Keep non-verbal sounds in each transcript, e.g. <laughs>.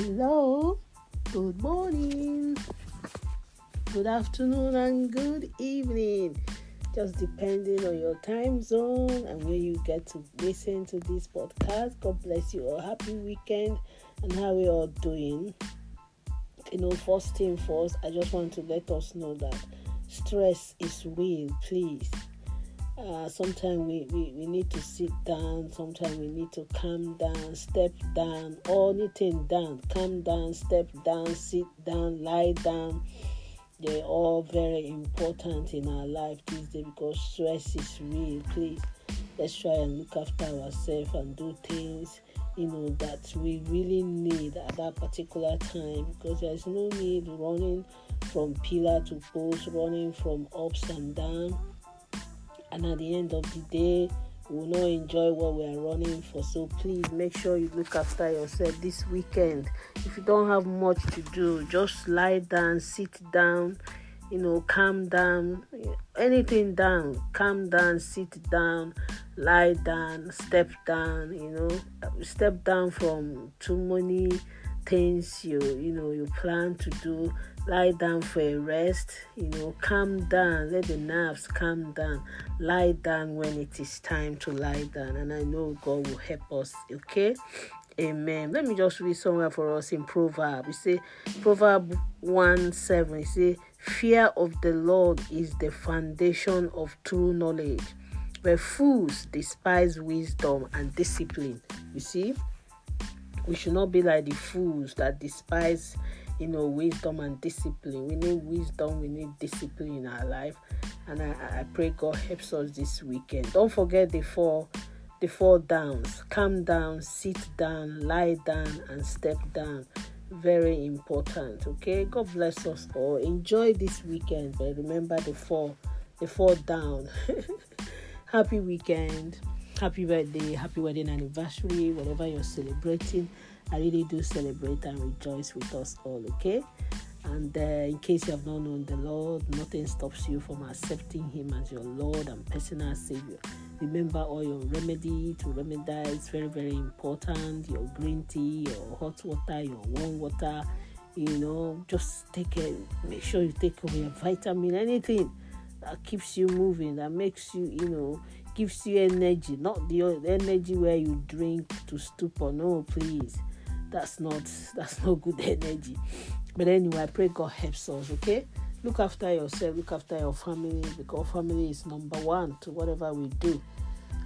Hello, good morning, good afternoon, and good evening. Just depending on your time zone and where you get to listen to this podcast. God bless you all. Happy weekend and how we all doing. You know, first thing first, I just want to let us know that stress is real, please uh, sometimes we, we, we need to sit down, sometimes we need to calm down, step down, anything down, calm down, step down, sit down, lie down. They're all very important in our life these days because stress is real. Please, let's try and look after ourselves and do things you know that we really need at that particular time because there's no need running from pillar to post, running from ups and downs and at the end of the day we will not enjoy what we are running for. So please make sure you look after yourself this weekend. If you don't have much to do just lie down sit down you know calm down anything down calm down sit down lie down step down you know. Step down from too many things you you know you plan to do. Lie down for a rest you know calm down. Let the nerves calm down. Lie down when it is time to lie down and i know god will help us okay? Amen. Let me just read somewhere for us in proverb. We say proverb 1 7 say fear of the lord is the foundation of true knowledge. But fools despise wisdom and discipline. You see we should not be like the fools that despise you know wisdom and discipline. We need wisdom we need discipline in our life. And i, I pray god helps us this weekend. Don't forget the four the four downs. Calm down sit down lie down and step down. Very important okay? God bless us all. Enjoy this weekend but remember the four the four down. <laughs> Happy weekend happy birthday happy wedding anniversary whatever you're celebrating I really do celebrate and rejoice with us all, okay? And uh, in case you have not known the Lord, nothing stops you from accepting Him as your Lord and personal Savior. Remember all your remedy to remedize, very, very important. Your green tea, your hot water, your warm water. You know, just take it. Make sure you take away your vitamin, anything that keeps you moving, that makes you, you know, gives you energy. Not the energy where you drink to stupor. No, please. That's not <laughs> that's not good energy. But anyway i pray god helps us okay? Look after yourself look after your family because family is number one to whatever we do.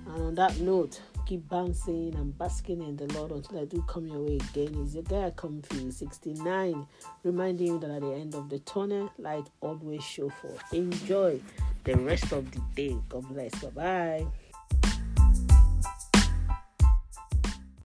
And on that note keep bouncing and basking in the lord until i do come your way again. Is your guy comfy 69 reminding you that at the end of the tunnel light always show for enjoy the rest of the day. God bless. Bye bye